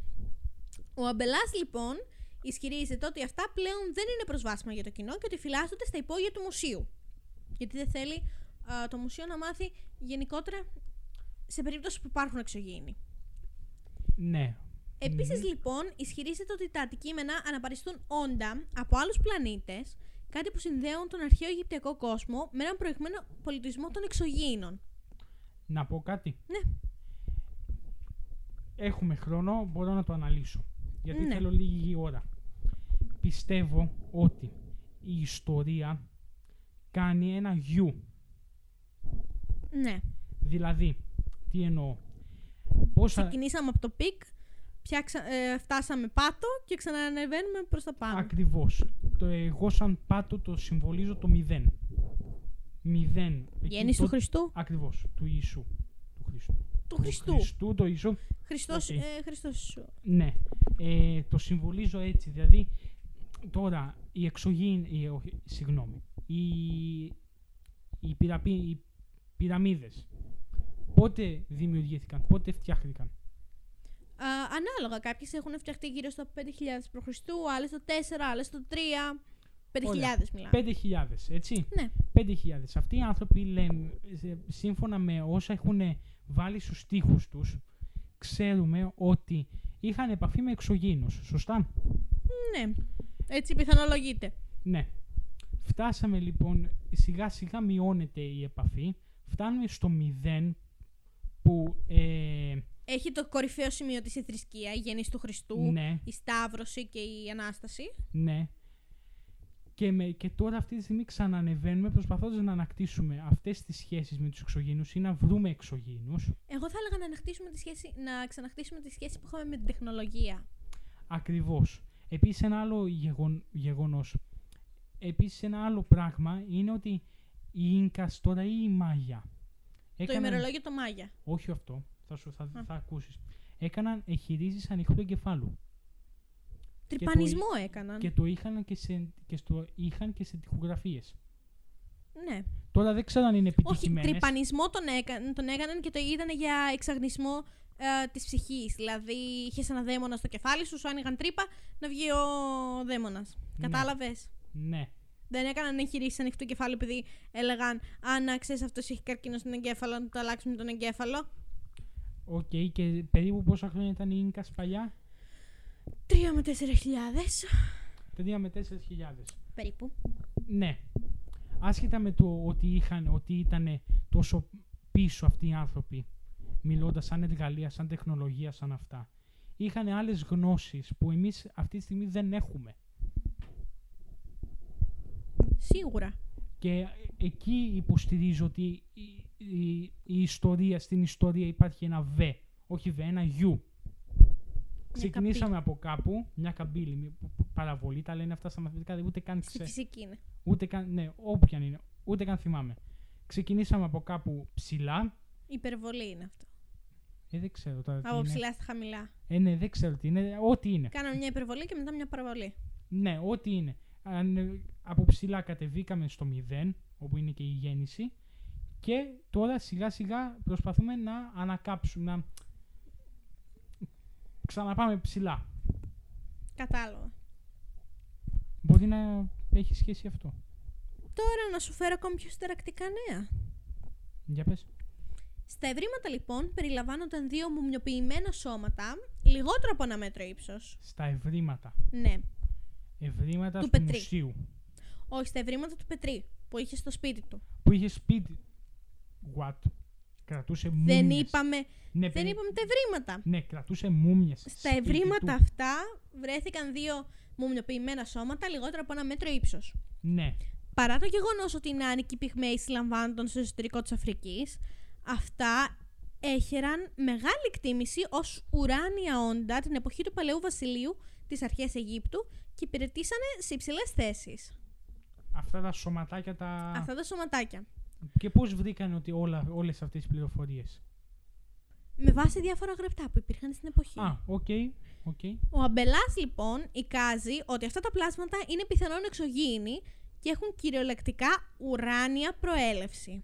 Ο Αμπελάς λοιπόν ισχυρίζεται ότι αυτά πλέον δεν είναι προσβάσιμα για το κοινό και ότι φυλάσσονται στα υπόγεια του μουσείου. Γιατί δεν θέλει α, το μουσείο να μάθει γενικότερα σε περίπτωση που υπάρχουν εξωγήινοι. ναι. Επίσης λοιπόν ισχυρίζεται ότι τα αντικείμενα αναπαριστούν όντα από άλλους πλανήτες, κάτι που συνδέουν τον αρχαίο Αιγυπτιακό κόσμο με έναν προηγμένο πολιτισμό των εξωγήινων. Να πω κάτι. Ναι. Έχουμε χρόνο, μπορώ να το αναλύσω. Γιατί Ναι. θέλω λίγη ώρα. Πιστεύω ότι η ιστορία κάνει ένα U. Ναι. Δηλαδή, τι εννοώ; Πόσα... Ξεκινήσαμε από το peak, πια ξα- ε, φτάσαμε πάτο και ξανανεβαίνουμε προς τα πάνω. Ακριβώς. Το εγώ σαν πάτο το συμβολίζω το μηδέν. Μηδέν. Εκεί Γέννηση του το- Χριστού; Ακριβώς. Του Ιησού. Του Χριστού. Του Χριστού. Χριστού, το Ιησού. Χριστός, Οκ. ε, Χριστός. Ναι. Ε, το συμβολίζω έτσι. Δηλαδή, τώρα, οι εξωγήινοι... οι- όχι, Συγγνώμη. Οι, οι, πυραπί, οι πυραμίδες. Πότε δημιουργήθηκαν, πότε φτιάχτηκαν. Α, ανάλογα, κάποιες έχουν φτιαχτεί γύρω στο 5.000 π.Χ., άλλες στο 4, άλλες στο 3. 5.000 Ωραία. μιλάμε. 5.000, έτσι; Ναι. 5.000. Αυτοί οι άνθρωποι λένε, ε, σύμφωνα με όσα έχουν βάλει στους στίχους τους, ξέρουμε ότι είχαν επαφή με εξωγήινους. Σωστά; Ναι. Έτσι πιθανολογείται. Ναι. Φτάσαμε λοιπόν, σιγά σιγά μειώνεται η επαφή. Φτάνουμε στο μηδέν που ε, Έχει το κορυφαίο σημείο της η θρησκεία, η γέννηση του Χριστού, ναι, η Σταύρωση και η Ανάσταση. ναι. Και, με, και τώρα αυτή τη στιγμή ξανανεβαίνουμε προσπαθώντας να ανακτήσουμε αυτές τις σχέσεις με τους εξωγήινους ή να βρούμε εξωγήινους. Εγώ θα έλεγα να, ανακτήσουμε τη σχέση, να ξαναχτίσουμε τη σχέση που είχαμε με την τεχνολογία. Ακριβώς. Επίσης ένα άλλο γεγον, γεγονός. Επίσης ένα άλλο πράγμα είναι ότι οι Ίνκας τώρα ή οι Μάγια. Το ημερολόγιο το Μάγια. Όχι αυτό. Θα, σου, θα, Α. θα ακούσεις. Έκαναν εχειρήσεις ανοιχτού εγκεφάλου. Τρυπανισμό έκαναν. Και το είχαν και σε, και στο, είχαν και σε τοιχογραφίες. Ναι. Τώρα δεν ξέρω αν είναι Όχι, επιτυχημένες. τρυπανισμό τον, έκαν, τον έκαναν και το είδαν για εξαγνισμό ε, της ψυχής. Δηλαδή, είχε ένα δαίμονα στο κεφάλι σου, σου άνοιγαν τρύπα να βγει ο δαίμονας. Ναι. Κατάλαβες; Ναι. Δεν έκαναν εγχειρήσει ανοιχτού κεφάλου επειδή έλεγαν Αν ξέρεις αυτός έχει καρκίνο στον εγκέφαλο, να το αλλάξουμε τον εγκέφαλο. Οκ. Και περίπου πόσα χρόνια ήταν οι Ίνκας παλιά; 3 με 4 χιλιάδες 3 με 4 χιλιάδες. περίπου. Ναι. Άσχετα με το ότι, είχαν, ότι ήταν τόσο πίσω αυτοί οι άνθρωποι, μιλώντας σαν εργαλεία, σαν τεχνολογία, σαν αυτά, είχαν άλλες γνώσεις που εμείς αυτή τη στιγμή δεν έχουμε. Σίγουρα. Και εκεί υποστηρίζω ότι η, η- η ιστορία, στην ιστορία υπάρχει ένα β, όχι β, ένα γιου. Ξεκινήσαμε από κάπου, μια καμπύλη, μια παραβολή, τα λένε αυτά στα μαθηματικά, ούτε καν Στη ξέρω. φυσική είναι. Ούτε καν, ναι, όποια είναι, ούτε καν θυμάμαι. Ξεκινήσαμε από κάπου ψηλά. Υπερβολή είναι αυτό. Ε, δεν ξέρω τώρα τι Από είναι. ψηλά στα χαμηλά. Ε, ναι, δεν ξέρω τι είναι. Ό,τι είναι. Κάναμε μια υπερβολή και μετά μια παραβολή. Ναι, ό,τι είναι. ανε- από ψηλά κατεβήκαμε στο 0, όπου είναι και η γέννηση. Και τώρα σιγά σιγά προσπαθούμε να ανακάψουμε, να ξαναπάμε ψηλά. Κατάλαβα. Μπορεί να έχει σχέση αυτό. Τώρα να σου φέρω ακόμη πιο συνταρακτικά νέα. Για πες. Στα ευρήματα λοιπόν περιλαμβάνονταν δύο μουμιοποιημένα σώματα, λιγότερο από ένα μέτρο ύψος. Στα ευρήματα. Ναι, Ευρήματα Του του Πετρί. μουσείου. όχι στα ευρήματα του Πετρί, που είχε στο σπίτι του. Που είχε σπίτι. What? Κρατούσε μούμιες. Δεν είπαμε, Ναι, δεν περι- είπαμε τα ευρήματα. Ναι, κρατούσε μούμιες. Στα σπίτι ευρήματα του. αυτά βρέθηκαν δύο μουμιοποιημένα σώματα, λιγότερο από ένα μέτρο ύψος. Ναι. Παρά το γεγονός ότι οι νεάνικοι πυγμαίοι συλλαμβάνονταν στο εσωτερικό της Αφρικής, αυτά έχεραν μεγάλη εκτίμηση ως ουράνια όντα την εποχή του Παλαιού Βασιλείου της αρχαίας Αιγύπτου και υπηρετήσανε σε υψηλές θέσεις. Αυτά τα σωματάκια τα... Αυτά τα σωματάκια. Και πώς βρήκαν ότι όλα, όλες αυτές τις πληροφορίες; Με βάση διάφορα γραπτά που υπήρχαν στην εποχή. Α, οκ. οκ. Ο Αμπελάς λοιπόν εικάζει ότι αυτά τα πλάσματα είναι πιθανόν εξωγήινοι και έχουν κυριολεκτικά ουράνια προέλευση.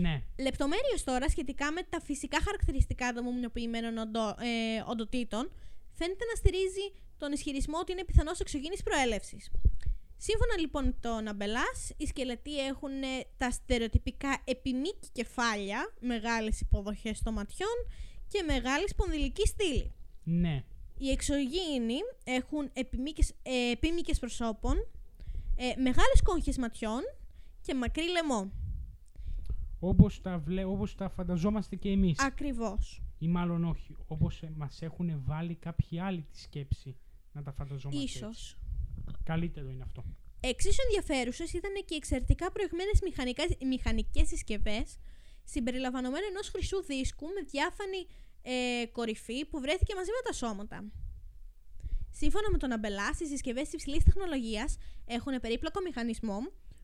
Ναι. Λεπτομέρειες τώρα σχετικά με τα φυσικά χαρακτηριστικά των μουμιοποιημένων οντο, ε, οντοτήτων φαίνεται να στηρίζει τον ισχυρισμό ότι είναι πιθανώς εξωγήινης προέλευσης. Σύμφωνα λοιπόν με τον Αμπελάς, οι σκελετοί έχουν ε, τα στερεοτυπικά επιμήκη κεφάλια, μεγάλες υποδοχές των ματιών και μεγάλη σπονδυλική στήλη. Ναι. Οι εξωγήινοι έχουν επιμήκες, ε, επίμηκες προσώπων, ε, μεγάλες κόγχες ματιών και μακρύ λαιμό. Όπως τα, βλέ... όπως τα φανταζόμαστε και εμείς. Ακριβώς. Ή μάλλον όχι. Όπως ε, μας έχουν βάλει κάποιοι άλλοι τη σκέψη να τα φανταζόμαστε έτσι. Ίσως. Καλύτερο είναι αυτό. Εξίσου ενδιαφέρουσες ήταν και οι εξαιρετικά προηγμένες μηχανικές συσκευές, συμπεριλαμβανομένου ενός χρυσού δίσκου με διάφανη ε, κορυφή που βρέθηκε μαζί με τα σώματα. Σύμφωνα με τον Αμπελά, οι συσκευές υψηλής τεχνολογίας έχουν περίπλοκο μηχανισμό,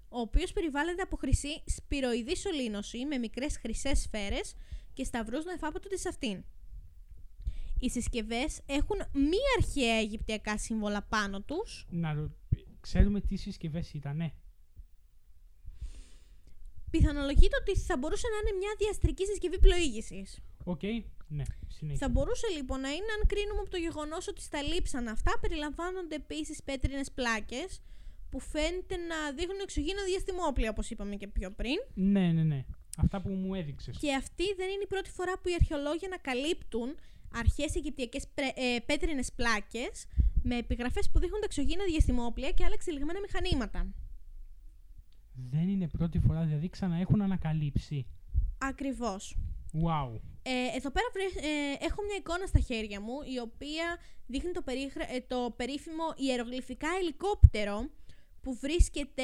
ο οποίος περιβάλλεται από χρυσή σπυροειδή σωλήνωση με μικρές χρυσές σφαίρες και σταυρούς να εφάπτονται σε αυτήν. Οι συσκευές έχουν μη αρχαία αιγυπτιακά σύμβολα πάνω τους, Να ρω- ξέρουμε τι συσκευές ήτανε. Πιθανολογείται ότι θα μπορούσε να είναι μια διαστρική συσκευή πλοήγησης. Οκ. Ναι. Συνέχεια. Θα μπορούσε λοιπόν να είναι αν κρίνουμε από το γεγονός ότι στα λείψανα αυτά περιλαμβάνονται επίσης πέτρινες πλάκες που φαίνεται να δείχνουν εξωγήινα διαστημόπλια, όπως είπαμε και πιο πριν. Ναι, ναι, ναι. Αυτά που μου έδειξες. Και αυτή δεν είναι η πρώτη φορά που οι αρχαιολόγοι ανακαλύπτουν αρχαίες αιγυπτιακές πρε- ε, πέτρινες πλάκες με επιγραφές που δείχνουν τα εξωγήινα διαστημόπλια και άλλα εξελιγμένα μηχανήματα. Δεν είναι πρώτη φορά, δηλαδή ξαναέχουν ανακαλύψει. Ακριβώς. Wow. Ε, εδώ πέρα βρε- ε, έχω μια εικόνα στα χέρια μου η οποία δείχνει το, περίχρα- ε, το περίφημο ιερογλυφικά ελικόπτερο που βρίσκεται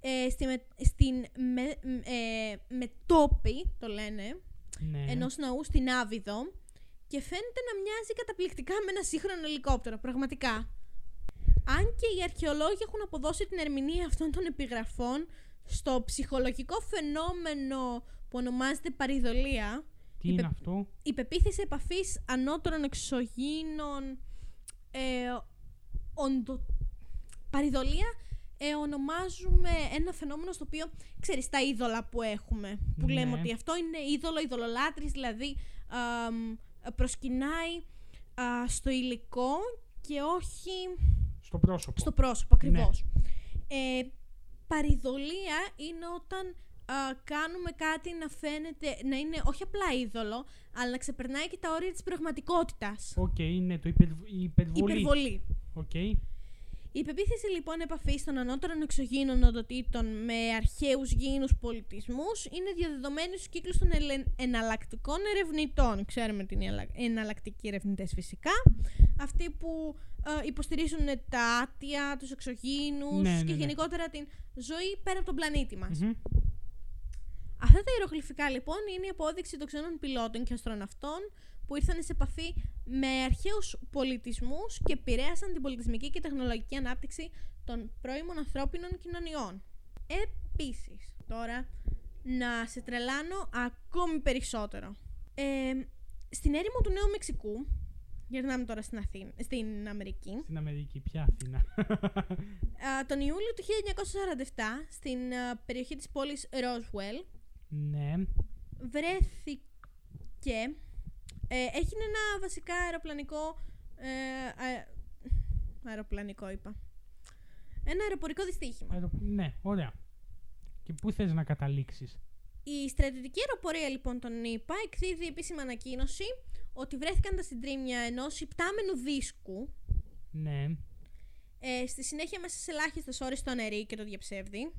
ε, στη με, στην με, μ, ε, μετόπη, το λένε, Ναι. ενός ναού στην Άβυδο και φαίνεται να μοιάζει καταπληκτικά με ένα σύγχρονο ελικόπτερο, πραγματικά. Αν και οι αρχαιολόγοι έχουν αποδώσει την ερμηνεία αυτών των επιγραφών στο ψυχολογικό φαινόμενο που ονομάζεται παριδολία, Τι είπε- είναι αυτό; η πεποίθηση επαφής ανώτερων εξωγήινων ε, οντο... παριδολία ε, ονομάζουμε ένα φαινόμενο στο οποίο, ξέρεις, τα είδωλα που έχουμε, που Ναι. λέμε ότι αυτό είναι είδωλο, ειδωλολάτρης, δηλαδή αμ, προσκυνάει α, στο υλικό και όχι Στο πρόσωπο. στο πρόσωπο ακριβώς. Ε, παριδολία είναι όταν α, κάνουμε κάτι να φαίνεται, να είναι όχι απλά είδωλο, αλλά να ξεπερνάει και τα όρια της πραγματικότητας. Οκ, ναι, το υπερ... η υπερβολή. Υπερβολή. Οκ. Η πεποίθηση λοιπόν επαφής των ανώτερων εξωγήινων οντοτήτων με αρχαίους γήινους πολιτισμούς είναι διαδεδομένη στους κύκλους των ελε- εναλλακτικών ερευνητών. Ξέρουμε την εναλλα- εναλλακτικοί ερευνητές φυσικά. Αυτοί που ε, υποστηρίζουν τα άτια, τους εξωγήινους Ναι, ναι, και ναι. γενικότερα την ζωή πέρα από τον πλανήτη μας. Μμμ. Αυτά τα ιερογλυφικά λοιπόν είναι η απόδειξη των ξένων πιλότων και αστροναυτών που ήρθαν σε επαφή με αρχαίους πολιτισμούς και επηρέασαν την πολιτισμική και τεχνολογική ανάπτυξη των πρώιμων ανθρώπινων κοινωνιών. Επίσης, τώρα να σε τρελάνω ακόμη περισσότερο. Ε, στην έρημο του Νέου Μεξικού Γυρνάμε τώρα στην, Αθήνα, στην Αμερική. Στην Αμερική, ποια Αθήνα; Α, τον Ιούλιο του 1947, στην α, περιοχή της πόλης Roswell, ναι. βρέθηκε... Ε, έγινε ένα βασικά αεροπλανικό... Ε, αε- αεροπλανικό είπα. Ένα αεροπορικό δυστύχημα. Αερο- Ναι, ωραία. Και πού θες να καταλήξεις; Η στρατιωτική αεροπορία λοιπόν των ΗΠΑ εκδίδει επίσημα ανακοίνωση ότι βρέθηκαν τα συντρίμμια ενός υπτάμενου δίσκου Ναι. ε, στη συνέχεια μέσα σε ελάχιστες ώρες το αναιρεί και το διαψεύδει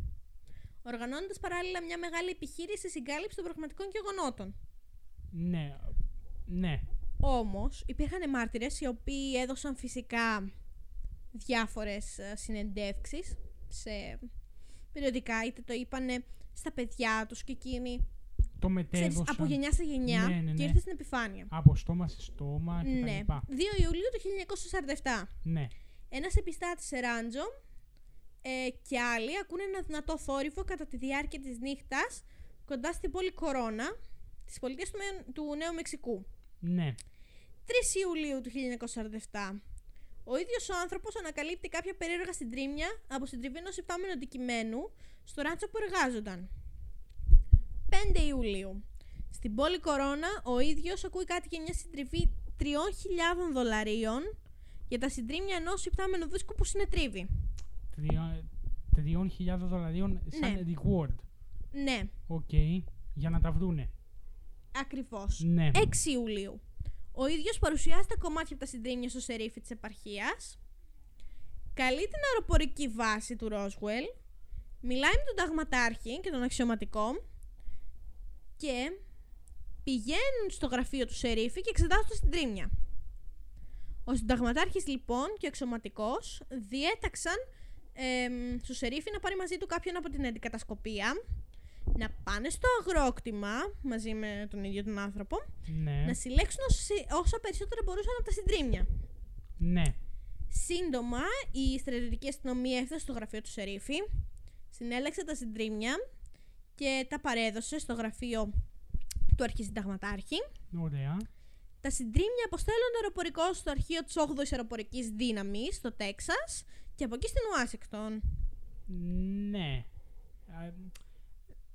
οργανώνοντας παράλληλα μια μεγάλη επιχείρηση συγκάλυψη των πραγματικών γεγονότων. Ναι. Ναι. Όμως υπήρχαν μάρτυρες οι οποίοι έδωσαν φυσικά διάφορες ε, συνεντεύξεις σε περιοδικά είτε το είπανε στα παιδιά τους και εκείνοι Το ξέρεις, μετέδωσαν. από γενιά σε γενιά Ναι, ναι, και ναι. ήρθε στην επιφάνεια. Από στόμα σε στόμα και τα Ναι. λοιπά. 2 Ιουλίου του 1947. Ναι. Ένας επιστάτης σε Ράντζο ε, και άλλοι ακούνε ένα δυνατό θόρυβο κατά τη διάρκεια της νύχτας κοντά στην πόλη Κορώνα της πολιτείας του, Μεο- του Νέου Μεξικού. Ναι. 3 Ιουλίου του 1947. Ο ίδιος ο άνθρωπος ανακαλύπτει κάποια περίεργα συντρίμμια από συντριβή ενός υπτάμενου αντικειμένου στο ράντσο που εργάζονταν. 5 Ιουλίου. Στην πόλη Κορώνα ο ίδιος ακούει κάτι για μια συντριβή 3.000 δολαρίων για τα συντρίμμια ενός υπτάμενου δίσκου που συνετρίβη. Τρία- Τριών χιλιάδων δολαρίων σαν Ναι. reward. Ναι, Οκ. Για να τα βρούνε. Ακριβώς. Ναι. 6 Ιουλίου. Ο ίδιος παρουσιάζει τα κομμάτια από τα συντρίμμια στο σερίφη της επαρχίας. Καλεί την αεροπορική βάση του Ρόσουελ. Μιλάει με τον ταγματάρχη και τον αξιωματικό. Και πηγαίνουν στο γραφείο του σερίφι και εξετάζουν τα συντρίμμια. Ο συνταγματάρχης λοιπόν και ο αξιωματικός διέταξαν εμ, στο σερίφι να πάρει μαζί του κάποιον από την αντικατασκοπία να πάνε στο αγρόκτημα μαζί με τον ίδιο τον άνθρωπο Ναι. να συλλέξουν όσα- όσα περισσότερα μπορούσαν από τα συντρίμμια. Ναι. Σύντομα, η στρατιωτική αστυνομία έφτασε στο γραφείο του Σερίφη, συνέλεξε τα συντρίμμια και τα παρέδωσε στο γραφείο του αρχισυνταγματάρχη. Ωραία. Τα συντρίμμια αποστέλλονται αεροπορικώς στο αρχείο της 8ης αεροπορικής δύναμης στο Τέξας και από εκεί στην Ουάσιγκτον. Ναι.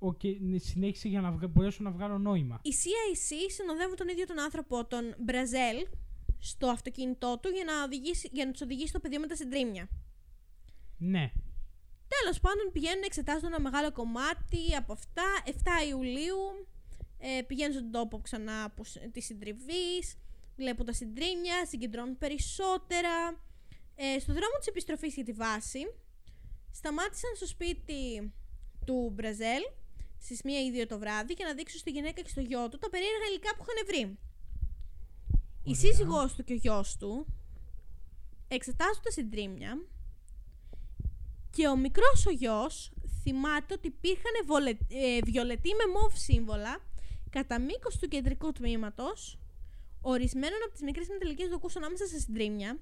Α, Οκ, ναι, συνέχισε για να βγα- μπορέσω να βγάλω νόημα. Η CIC συνοδεύουν τον ίδιο τον άνθρωπο, τον Μπραζέλ, στο αυτοκίνητό του για να, οδηγήσει, για να τους οδηγήσει στο πεδίο με τα συντρίμμια. Ναι. Τέλος πάντων πηγαίνουν εξετάζουν ένα μεγάλο κομμάτι από αυτά. 7 Ιουλίου ε, πηγαίνουν στον τόπο ξανά που, σ- της συντριβής, βλέπουν τα συντρίμια, συγκεντρώνουν περισσότερα. Ε, στο δρόμο της επιστροφής για τη βάση, σταμάτησαν στο σπίτι του Μπραζέλ στις 1 ή 2 το βράδυ για να δείξουν στη γυναίκα και στο γιο του τα περίεργα υλικά που είχαν βρει. Η Ωραία. σύζυγός του και ο γιος του εξετάζουν τα συντρίμια και ο μικρός ο γιος θυμάται ότι υπήρχαν βολε... ε, βιολετοί με μοβ σύμβολα κατά μήκος του κεντρικού τμήματος ορισμένων από τις μικρές μεταλλικές δοκούς ανάμεσα σε συντρίμια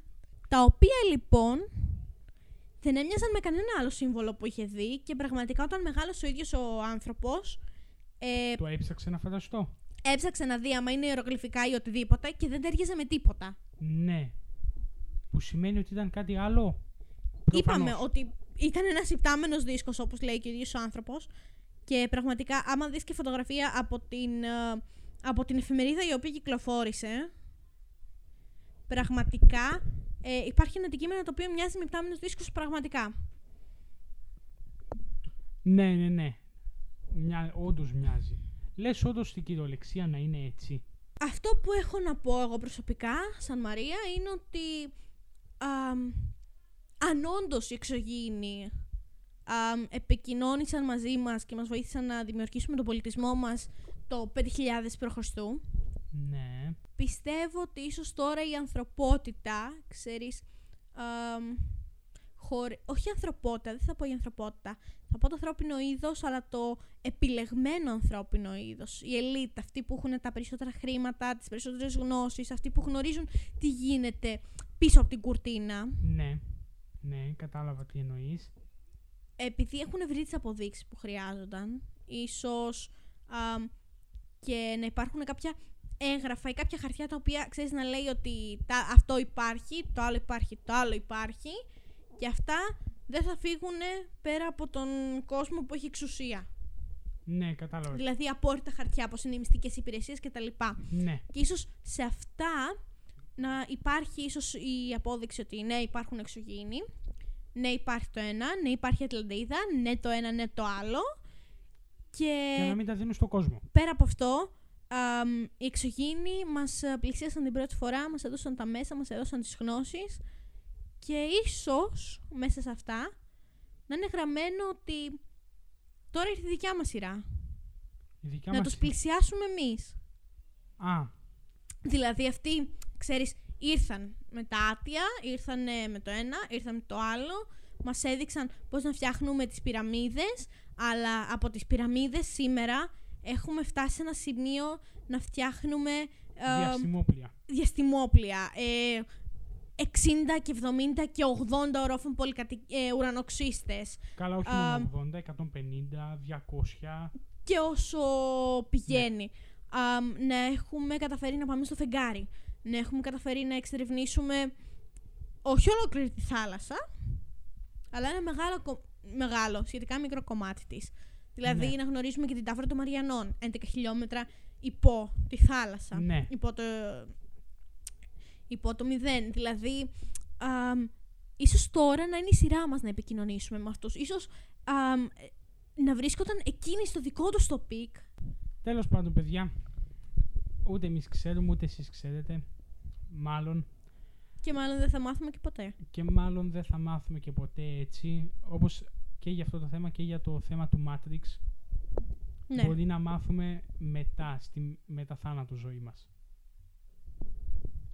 τα οποία λοιπόν δεν έμοιαζαν με κανένα άλλο σύμβολο που είχε δει και πραγματικά όταν μεγάλωσε ο ίδιος ο άνθρωπος ε, Το έψαξε να φανταστώ. έψαξε να δει άμα είναι ιερογλυφικά ή οτιδήποτε και δεν τέριαζε με τίποτα. Ναι. Που σημαίνει ότι ήταν κάτι άλλο. Είπαμε Προφανώς. ότι ήταν ένας υπτάμενος δίσκος, όπως λέει και ο ίδιος ο άνθρωπος. Και πραγματικά, άμα δεις και φωτογραφία από την, ε, από την εφημερίδα η οποία κυκλοφόρησε, πραγματικά ε, υπάρχει ένα αντικείμενο το οποίο μοιάζει με υπτάμενο δίσκος πραγματικά. Ναι, ναι, ναι. Μια, όντως μοιάζει. Λες όντως στην κυριολεξία να είναι έτσι. Αυτό που έχω να πω εγώ προσωπικά, σαν Μαρία, είναι ότι αμ, αν όντως οι εξωγήινοι αμ, επικοινώνησαν μαζί μας και μας βοήθησαν να δημιουργήσουμε τον πολιτισμό μας το 5.000 π.Χ. Ναι. πιστεύω ότι ίσως τώρα η ανθρωπότητα, ξέρεις, αμ, χωρι- όχι ανθρωπότητα, δεν θα πω η ανθρωπότητα, θα πω το ανθρώπινο είδος, αλλά το επιλεγμένο ανθρώπινο είδος. Η ελίτ, αυτοί που έχουν τα περισσότερα χρήματα, τις περισσότερες γνώσεις, αυτοί που γνωρίζουν τι γίνεται πίσω από την κουρτίνα, Ναι. Ναι, κατάλαβα τι εννοείς. επειδή έχουν βρει τις αποδείξεις που χρειάζονταν, ίσως αμ, και να υπάρχουν κάποια έγγραφα ή κάποια χαρτιά τα οποία ξέρεις να λέει ότι τα, αυτό υπάρχει, το άλλο υπάρχει, το άλλο υπάρχει και αυτά δεν θα φύγουν πέρα από τον κόσμο που έχει εξουσία. Ναι, κατάλαβα. Δηλαδή απόρριτα χαρτιά, όπως είναι οι μυστικές υπηρεσίες κτλ. Ναι. Και ίσως σε αυτά να υπάρχει ίσως η απόδειξη ότι ναι υπάρχουν εξωγήινοι, ναι υπάρχει το ένα, ναι υπάρχει Ατλαντίδα, ναι το ένα, ναι το άλλο. Και, Και να μην τα δίνουν στον κόσμο. πέρα από αυτό, αμ, οι εξωγήινοι μας ε, πλησίασαν την πρώτη φορά, μας έδωσαν τα μέσα, μας έδωσαν τις γνώσεις και ίσως μέσα σε αυτά να είναι γραμμένο ότι τώρα ήρθε η δικιά μας σειρά. Η δικιά να μας... τους πλησιάσουμε εμείς. Α, Δηλαδή αυτοί, ξέρεις, ήρθαν με τα άτια, ήρθαν με το ένα, ήρθαν με το άλλο, μας έδειξαν πώς να φτιάχνουμε τις πυραμίδες, αλλά από τις πυραμίδες σήμερα έχουμε φτάσει σε ένα σημείο να φτιάχνουμε ε, διαστημόπλια. διαστημόπλια. Ε, 60 και 70 και 80 ορόφων πολυκατι... ε, ουρανοξύστες. Καλά, όχι Α, μόνο 80, 150, 200. και όσο πηγαίνει. Αμ, να έχουμε καταφέρει να πάμε στο φεγγάρι. Να έχουμε καταφέρει να εξερευνήσουμε όχι ολόκληρη τη θάλασσα, αλλά ένα μεγάλο, κο- μεγάλο σχετικά μικρό κομμάτι της. Δηλαδή Ναι. να γνωρίσουμε και την Τάφρο των Μαριανών, 11 χιλιόμετρα υπό τη θάλασσα. Ναι. Υπό το, υπό το μηδέν. Δηλαδή, αμ, ίσως τώρα να είναι η σειρά μας να επικοινωνήσουμε με αυτούς. Ίσως αμ, να βρίσκονταν εκείνοι στο δικό τους το peak. Τέλος πάντων, παιδιά, ούτε εμείς ξέρουμε, ούτε εσείς ξέρετε. Μάλλον Και μάλλον δεν θα μάθουμε και ποτέ. και μάλλον δεν θα μάθουμε και ποτέ έτσι. Όπως και για αυτό το θέμα και για το θέμα του Matrix. Ναι. Μπορεί να μάθουμε μετά, στη μεταθάνατο ζωή μας.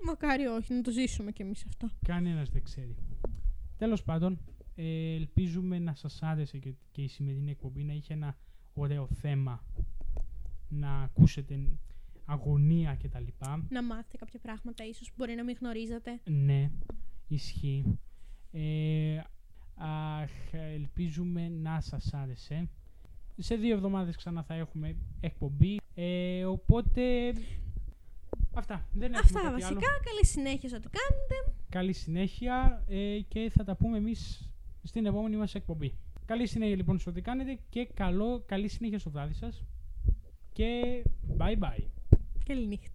Μακάρι όχι, να το ζήσουμε κι εμείς αυτό. Κανένας δεν ξέρει. Τέλος πάντων, ε, ελπίζουμε να σας άρεσε και, και η σημερινή εκπομπή να είχε ένα ωραίο θέμα να ακούσετε αγωνία κτλ. Να μάθετε κάποια πράγματα, ίσως μπορεί να μην γνωρίζετε. Ναι, ισχύει. Ε, αχ, ελπίζουμε να σας άρεσε. Σε δύο εβδομάδες ξανά θα έχουμε εκπομπή. Ε, οπότε, αυτά. Δεν έχουμε Αυτά κάτι βασικά. άλλο. Καλή συνέχεια σε ό,τι κάνετε. Καλή συνέχεια ε, και θα τα πούμε εμείς στην επόμενη μας εκπομπή. Καλή συνέχεια λοιπόν σε ό,τι κάνετε και καλό, καλή συνέχεια στο βράδυ σας. Και bye bye. Καλή νύχτα.